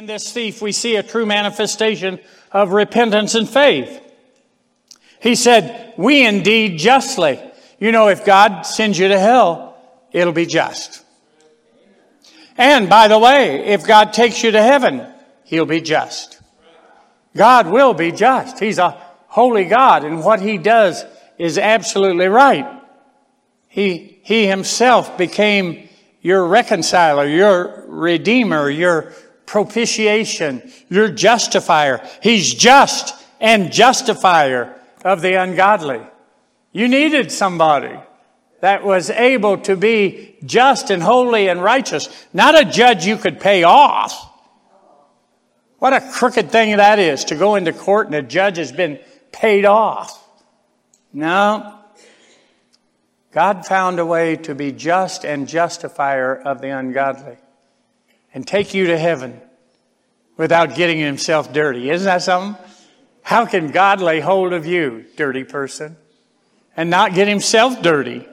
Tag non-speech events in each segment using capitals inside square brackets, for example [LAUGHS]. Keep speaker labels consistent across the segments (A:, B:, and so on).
A: In this thief, we see a true manifestation of repentance and faith. He said, We indeed justly. You know, if God sends you to hell, it'll be just. And by the way, if God takes you to heaven, He'll be just. God will be just. He's a holy God, and what He does is absolutely right. He, he Himself became your reconciler, your redeemer, your propitiation, your justifier. He's just and justifier of the ungodly. You needed somebody that was able to be just and holy and righteous, not a judge you could pay off. What a crooked thing that is to go into court and a judge has been paid off. No. God found a way to be just and justifier of the ungodly and take you to heaven without getting himself dirty. Isn't that something? How can God lay hold of you, dirty person, and not get himself dirty?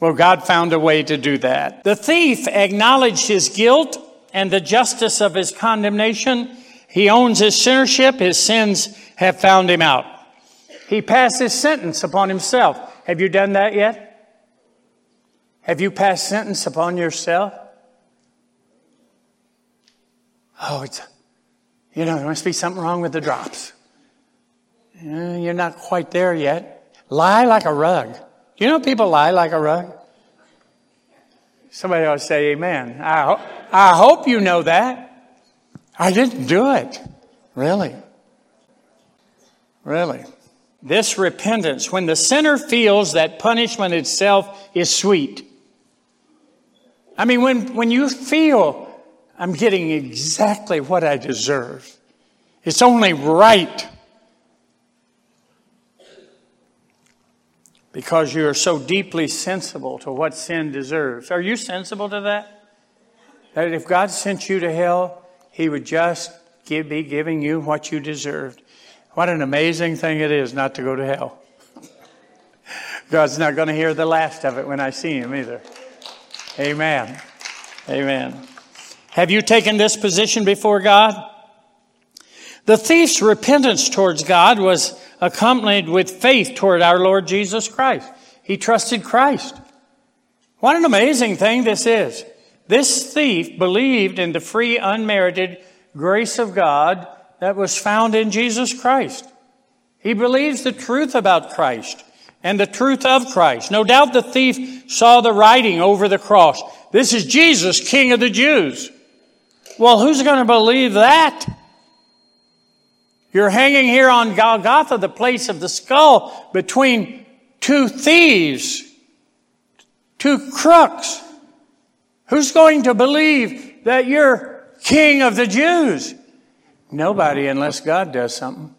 A: Well, God found a way to do that. The thief acknowledged his guilt and the justice of his condemnation. He owns his sinnership. His sins have found him out. He passed his sentence upon himself. Have you done that yet? Have you passed sentence upon yourself? Oh, it's, you know, there must be something wrong with the drops. You're not quite there yet. Lie like a rug. You know people lie like a rug? Somebody ought to say amen. I, ho- I hope you know that. I didn't do it. Really? Really? This repentance, when the sinner feels that punishment itself is sweet. I mean, when, when you feel I'm getting exactly what I deserve, it's only right because you are so deeply sensible to what sin deserves. Are you sensible to that? That if God sent you to hell, He would just give, be giving you what you deserved. What an amazing thing it is not to go to hell. God's not going to hear the last of it when I see Him either. Amen. Amen. Have you taken this position before God? The thief's repentance towards God was accompanied with faith toward our Lord Jesus Christ. He trusted Christ. What an amazing thing this is. This thief believed in the free, unmerited grace of God that was found in Jesus Christ. He believes the truth about Christ and the truth of Christ. No doubt the thief saw the writing over the cross. This is Jesus, King of the Jews. Well, who's going to believe that? You're hanging here on Golgotha, the place of the skull, between two thieves, two crooks. Who's going to believe that you're king of the Jews? Nobody unless God does something.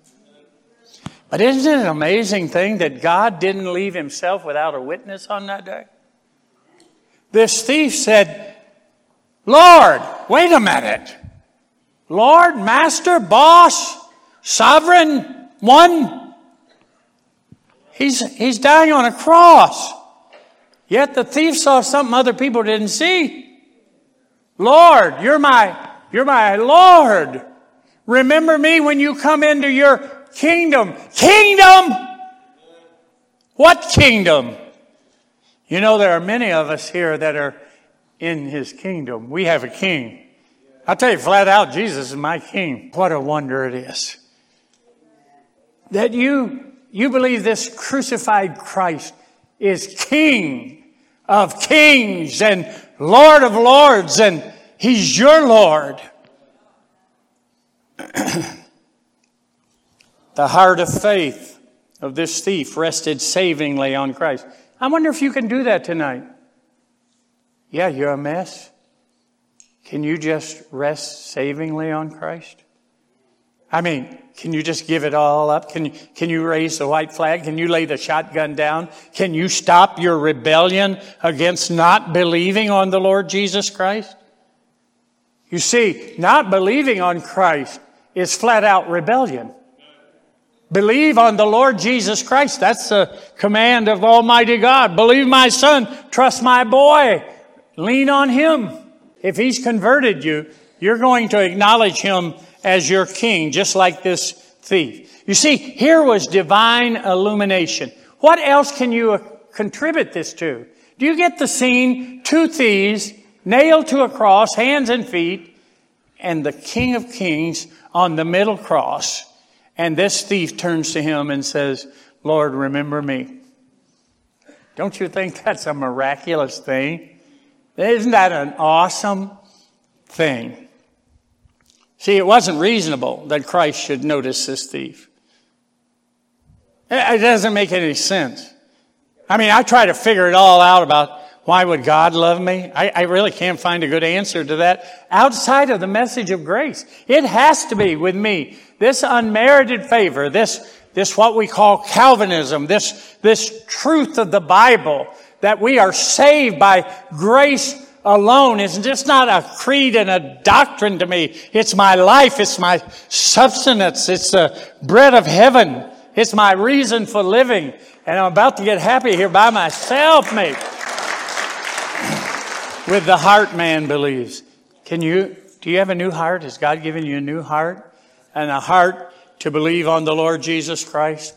A: But isn't it an amazing thing that God didn't leave himself without a witness on that day? This thief said, Lord, wait a minute. Lord, master, boss, sovereign one. He's, he's dying on a cross. Yet the thief saw something other people didn't see. Lord, you're my, you're my Lord. Remember me when you come into your kingdom. Kingdom! What kingdom? You know, there are many of us here that are in his kingdom. We have a king. I'll tell you flat out, Jesus is my king. What a wonder it is that you, you believe this crucified Christ is King of kings and Lord of lords, and He's your Lord. [CLEARS THROAT] the heart of faith of this thief rested savingly on Christ. I wonder if you can do that tonight. Yeah, you're a mess. Can you just rest savingly on Christ? I mean, can you just give it all up? Can you, can you raise the white flag? Can you lay the shotgun down? Can you stop your rebellion against not believing on the Lord Jesus Christ? You see, not believing on Christ is flat out rebellion. Believe on the Lord Jesus Christ. That's the command of Almighty God. Believe my son. Trust my boy. Lean on him. If he's converted you, You're going to acknowledge him as your king, just like this thief. You see, here was divine illumination. What else can you contribute this to? Do you get the scene? Two thieves nailed to a cross, hands and feet, and the King of Kings on the middle cross. And this thief turns to him and says, Lord, remember me. Don't you think [LAUGHS] that's a miraculous thing? Isn't that an awesome thing? See, it wasn't reasonable that Christ should notice this thief. It doesn't make any sense. I mean, I try to figure it all out about why would God love me? I, I, really can't find a good answer to that outside of the message of grace. It has to be with me. This unmerited favor, this, this what we call Calvinism, this, this truth of the Bible that we are saved by grace alone is just not a creed and a doctrine to me. It's my life. It's my substance. It's the bread of heaven. It's my reason for living. And I'm about to get happy here by myself, mate. With the heart man believes. Can you, do you have a new heart? Has God given you a new heart? And a heart to believe on the Lord Jesus Christ?